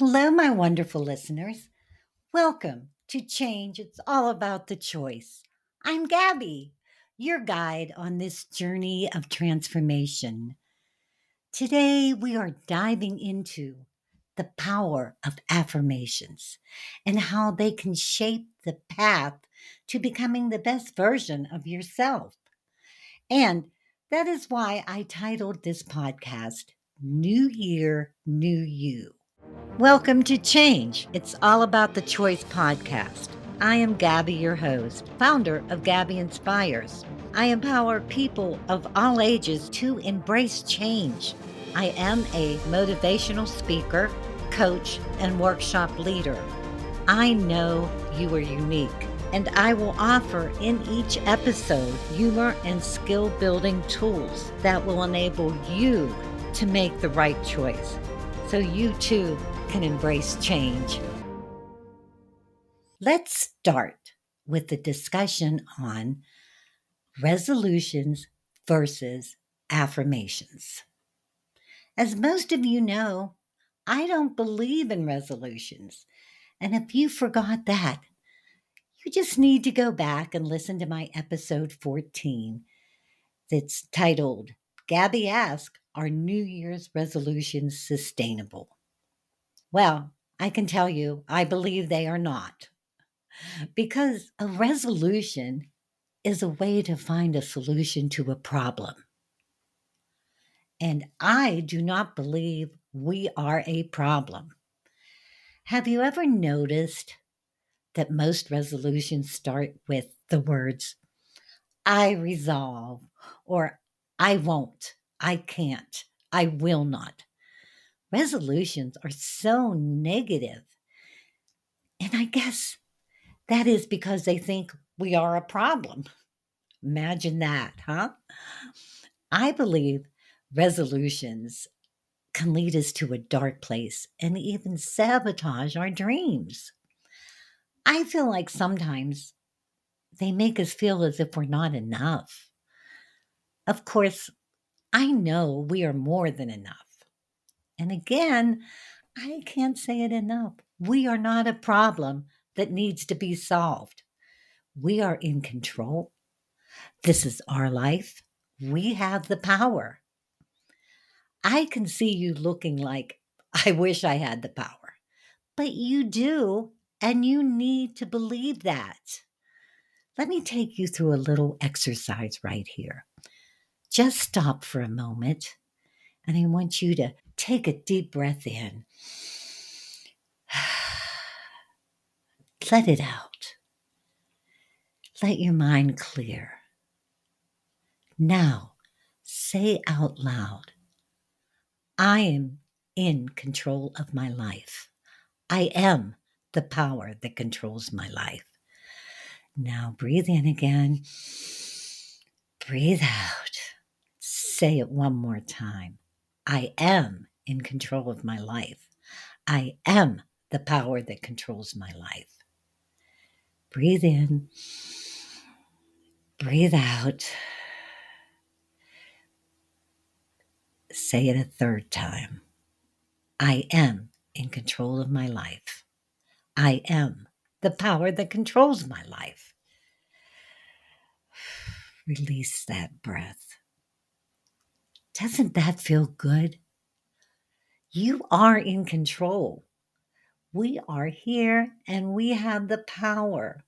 Hello, my wonderful listeners. Welcome to Change. It's all about the choice. I'm Gabby, your guide on this journey of transformation. Today, we are diving into the power of affirmations and how they can shape the path to becoming the best version of yourself. And that is why I titled this podcast New Year, New You. Welcome to Change. It's all about the Choice podcast. I am Gabby, your host, founder of Gabby Inspires. I empower people of all ages to embrace change. I am a motivational speaker, coach, and workshop leader. I know you are unique, and I will offer in each episode humor and skill building tools that will enable you to make the right choice so you too can embrace change. Let's start with the discussion on resolutions versus affirmations. As most of you know, I don't believe in resolutions. And if you forgot that, you just need to go back and listen to my episode 14 that's titled Gabby Ask Are New Year's Resolutions Sustainable? Well, I can tell you, I believe they are not. Because a resolution is a way to find a solution to a problem. And I do not believe we are a problem. Have you ever noticed that most resolutions start with the words, I resolve, or I won't, I can't, I will not? Resolutions are so negative. And I guess that is because they think we are a problem. Imagine that, huh? I believe resolutions can lead us to a dark place and even sabotage our dreams. I feel like sometimes they make us feel as if we're not enough. Of course, I know we are more than enough. And again, I can't say it enough. We are not a problem that needs to be solved. We are in control. This is our life. We have the power. I can see you looking like, I wish I had the power. But you do, and you need to believe that. Let me take you through a little exercise right here. Just stop for a moment, and I want you to Take a deep breath in. Let it out. Let your mind clear. Now, say out loud I am in control of my life. I am the power that controls my life. Now, breathe in again. Breathe out. Say it one more time. I am in control of my life. I am the power that controls my life. Breathe in, breathe out. Say it a third time. I am in control of my life. I am the power that controls my life. Release that breath. Doesn't that feel good? You are in control. We are here and we have the power.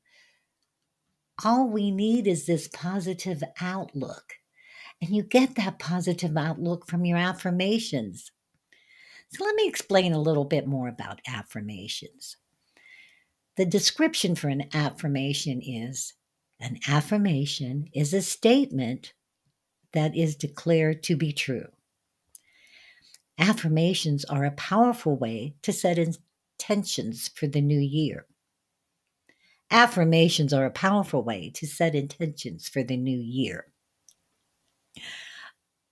All we need is this positive outlook. And you get that positive outlook from your affirmations. So, let me explain a little bit more about affirmations. The description for an affirmation is an affirmation is a statement that is declared to be true. Affirmations are a powerful way to set intentions for the new year. Affirmations are a powerful way to set intentions for the new year.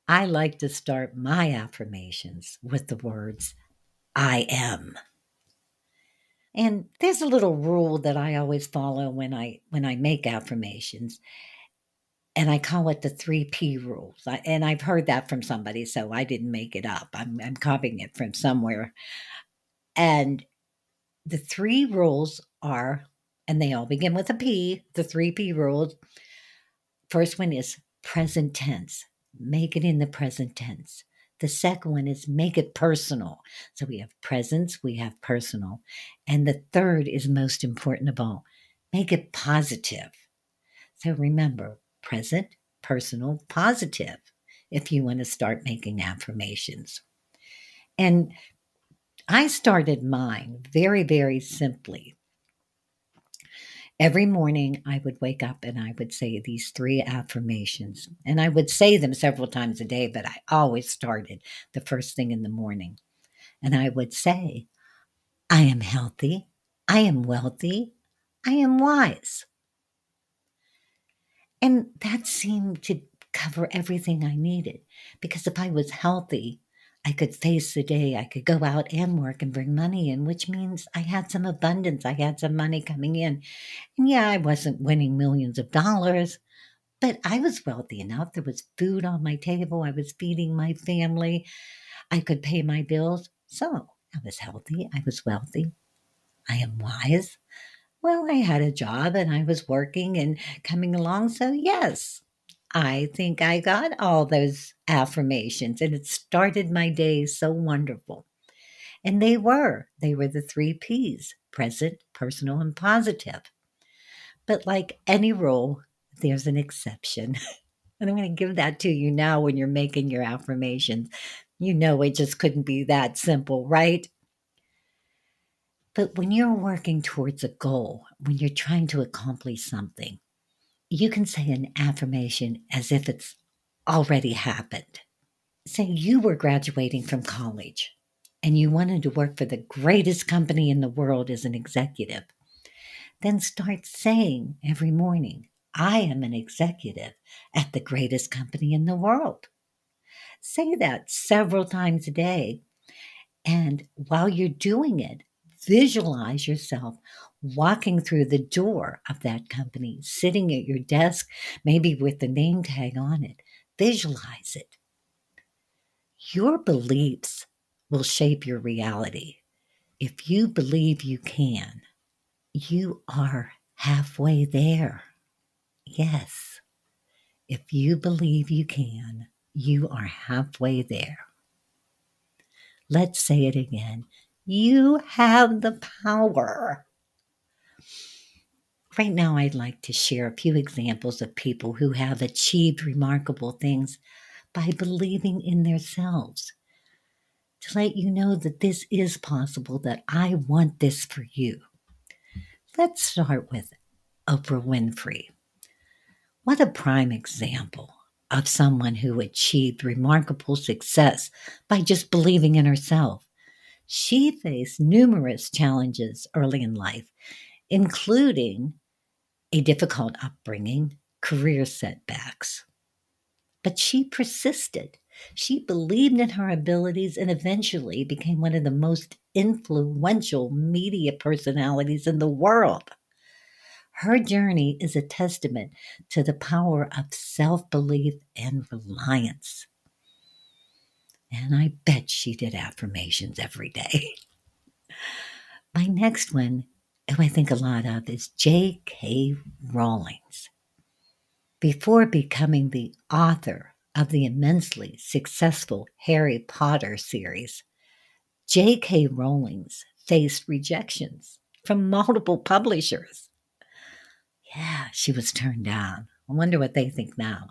I like to start my affirmations with the words, I am. And there's a little rule that I always follow when I when I make affirmations and I call it the three P rules. and I've heard that from somebody, so I didn't make it up. I'm, I'm copying it from somewhere. And the three rules are, and they all begin with a P, the three P rules. First one is present tense, make it in the present tense. The second one is make it personal. So we have presence, we have personal. And the third is most important of all make it positive. So remember present, personal, positive if you want to start making affirmations. And I started mine very, very simply. Every morning, I would wake up and I would say these three affirmations. And I would say them several times a day, but I always started the first thing in the morning. And I would say, I am healthy, I am wealthy, I am wise. And that seemed to cover everything I needed because if I was healthy, I could face the day, I could go out and work and bring money in, which means I had some abundance, I had some money coming in. And yeah, I wasn't winning millions of dollars, but I was wealthy enough. There was food on my table, I was feeding my family, I could pay my bills. So I was healthy, I was wealthy, I am wise. Well, I had a job and I was working and coming along. So, yes, I think I got all those affirmations and it started my day so wonderful. And they were, they were the three P's present, personal, and positive. But like any rule, there's an exception. and I'm going to give that to you now when you're making your affirmations. You know, it just couldn't be that simple, right? But when you're working towards a goal, when you're trying to accomplish something, you can say an affirmation as if it's already happened. Say you were graduating from college and you wanted to work for the greatest company in the world as an executive. Then start saying every morning, I am an executive at the greatest company in the world. Say that several times a day. And while you're doing it, visualize yourself walking through the door of that company, sitting at your desk, maybe with the name tag on it. Visualize it. Your beliefs will shape your reality. If you believe you can, you are halfway there. Yes. If you believe you can, you are halfway there. Let's say it again. You have the power. Right now, I'd like to share a few examples of people who have achieved remarkable things by believing in themselves. To let you know that this is possible, that I want this for you. Let's start with Oprah Winfrey. What a prime example of someone who achieved remarkable success by just believing in herself. She faced numerous challenges early in life, including a difficult upbringing, career setbacks. But she persisted. She believed in her abilities and eventually became one of the most influential media personalities in the world. Her journey is a testament to the power of self belief and reliance. And I bet she did affirmations every day. My next one, who I think a lot of, is J.K. Rowling's. Before becoming the author of the immensely successful Harry Potter series, J.K. Rowling's faced rejections from multiple publishers. Yeah, she was turned down. I wonder what they think now.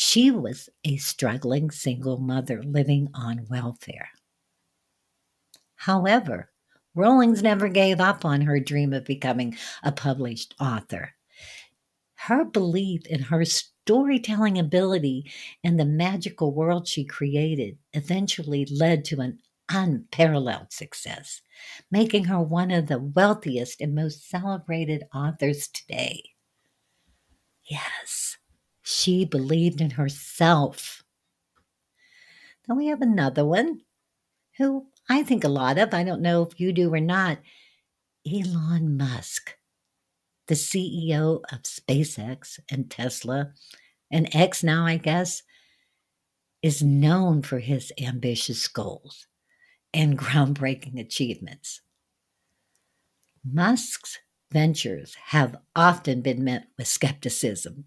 She was a struggling single mother living on welfare. However, Rowling's never gave up on her dream of becoming a published author. Her belief in her storytelling ability and the magical world she created eventually led to an unparalleled success, making her one of the wealthiest and most celebrated authors today. Yes, she believed in herself. Then we have another one who I think a lot of. I don't know if you do or not. Elon Musk, the CEO of SpaceX and Tesla, and X now, I guess, is known for his ambitious goals. and groundbreaking achievements. Musk's ventures have often been met with skepticism,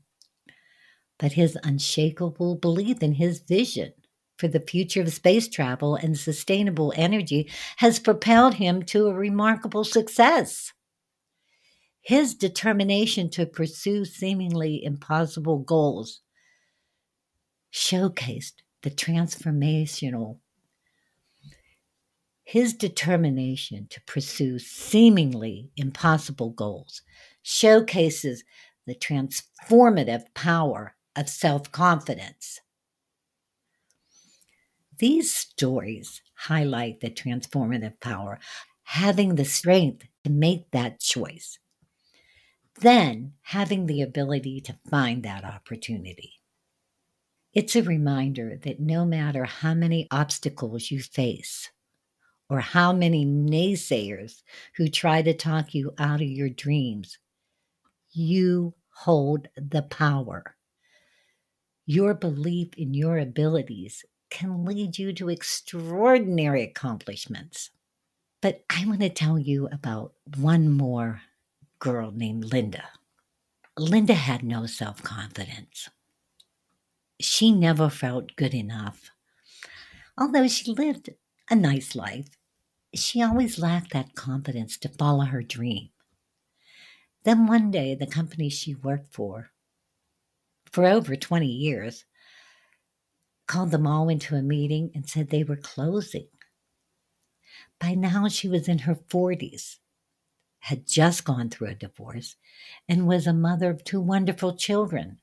but his unshakable belief in his vision for the future of space travel and sustainable energy has propelled him to a remarkable success. His determination to pursue seemingly impossible goals showcased the transformational his determination to pursue seemingly impossible goals showcases the transformative power of self confidence. These stories highlight the transformative power, having the strength to make that choice, then having the ability to find that opportunity. It's a reminder that no matter how many obstacles you face, or how many naysayers who try to talk you out of your dreams, you hold the power. Your belief in your abilities can lead you to extraordinary accomplishments. But I want to tell you about one more girl named Linda. Linda had no self confidence. She never felt good enough. Although she lived a nice life, she always lacked that confidence to follow her dream. Then one day, the company she worked for, for over 20 years, called them all into a meeting and said they were closing. By now, she was in her 40s, had just gone through a divorce, and was a mother of two wonderful children.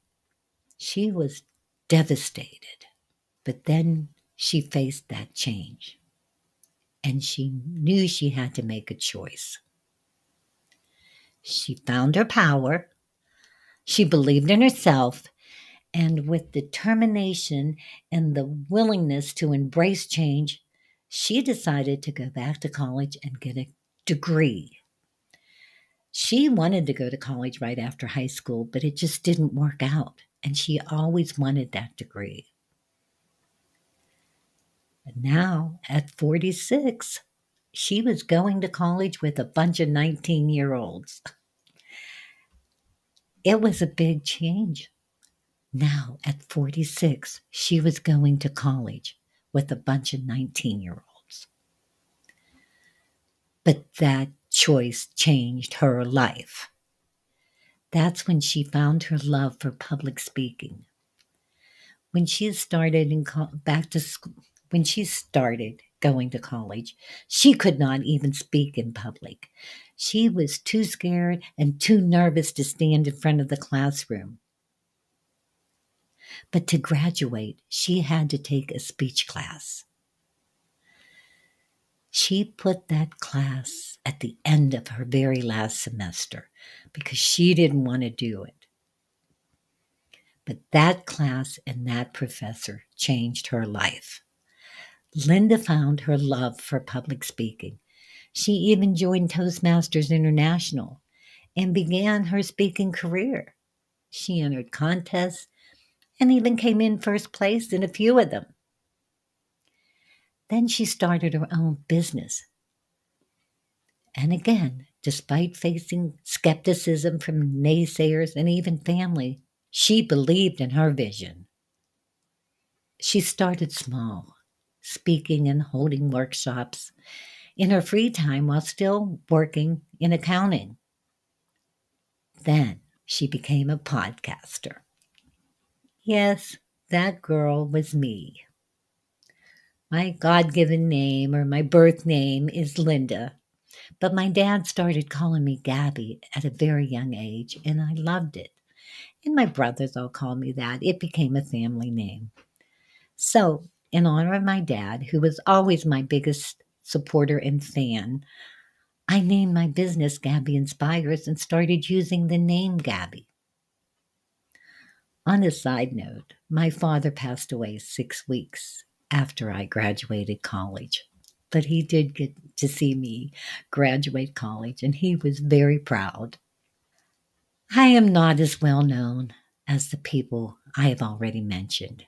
She was devastated. But then she faced that change, and she knew she had to make a choice. She found her power, she believed in herself, and with determination and the willingness to embrace change, she decided to go back to college and get a degree. She wanted to go to college right after high school, but it just didn't work out, and she always wanted that degree. But now, at 46, she was going to college with a bunch of 19 year olds. It was a big change. Now, at 46, she was going to college with a bunch of 19 year olds. But that choice changed her life. That's when she found her love for public speaking. When she started in co- back to school, when she started going to college, she could not even speak in public. She was too scared and too nervous to stand in front of the classroom. But to graduate, she had to take a speech class. She put that class at the end of her very last semester because she didn't want to do it. But that class and that professor changed her life. Linda found her love for public speaking. She even joined Toastmasters International and began her speaking career. She entered contests and even came in first place in a few of them. Then she started her own business. And again, despite facing skepticism from naysayers and even family, she believed in her vision. She started small, speaking and holding workshops in her free time while still working in accounting. Then she became a podcaster. Yes, that girl was me. My God given name or my birth name is Linda, but my dad started calling me Gabby at a very young age, and I loved it. And my brothers all called me that. It became a family name. So, in honor of my dad, who was always my biggest supporter and fan, I named my business Gabby Inspires and started using the name Gabby. On a side note, my father passed away six weeks after I graduated college. But he did get to see me graduate college, and he was very proud. I am not as well known as the people I have already mentioned,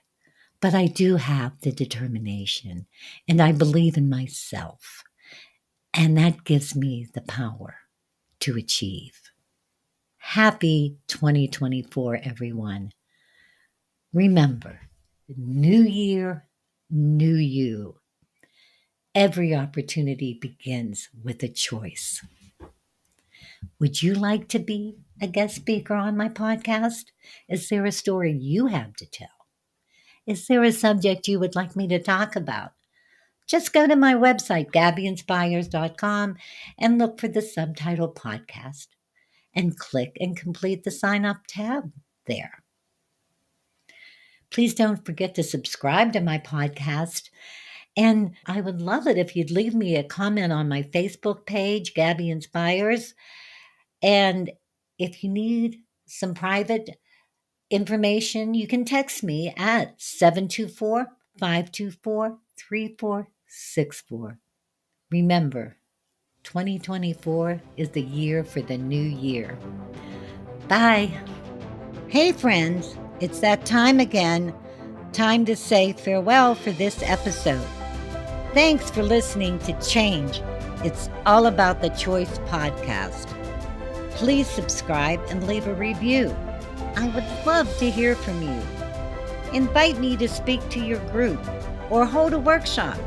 But I do have the determination and I believe in myself. And that gives me the power to achieve. Happy 2024, everyone. Remember, the new year, new you. Every opportunity begins with a choice. Would you like to be a guest speaker on my podcast? Is there a story you have to tell? Is there a subject you would like me to talk about? Just go to my website, gabbyinspires.com, and look for the subtitle podcast and click and complete the sign up tab there. Please don't forget to subscribe to my podcast. And I would love it if you'd leave me a comment on my Facebook page, Gabby Inspires. And if you need some private information, you can text me at 724 524 3464. Remember, 2024 is the year for the new year. Bye. Hey, friends, it's that time again. Time to say farewell for this episode. Thanks for listening to Change. It's all about the Choice podcast. Please subscribe and leave a review. I would love to hear from you. Invite me to speak to your group or hold a workshop.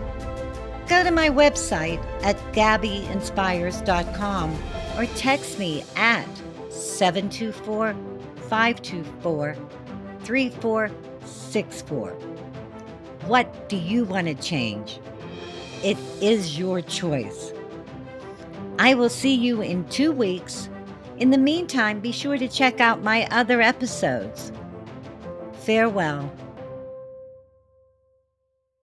Go to my website at gabbyinspires.com or text me at 724 524 3464. What do you want to change? It is your choice. I will see you in two weeks in the meantime, be sure to check out my other episodes. Farewell.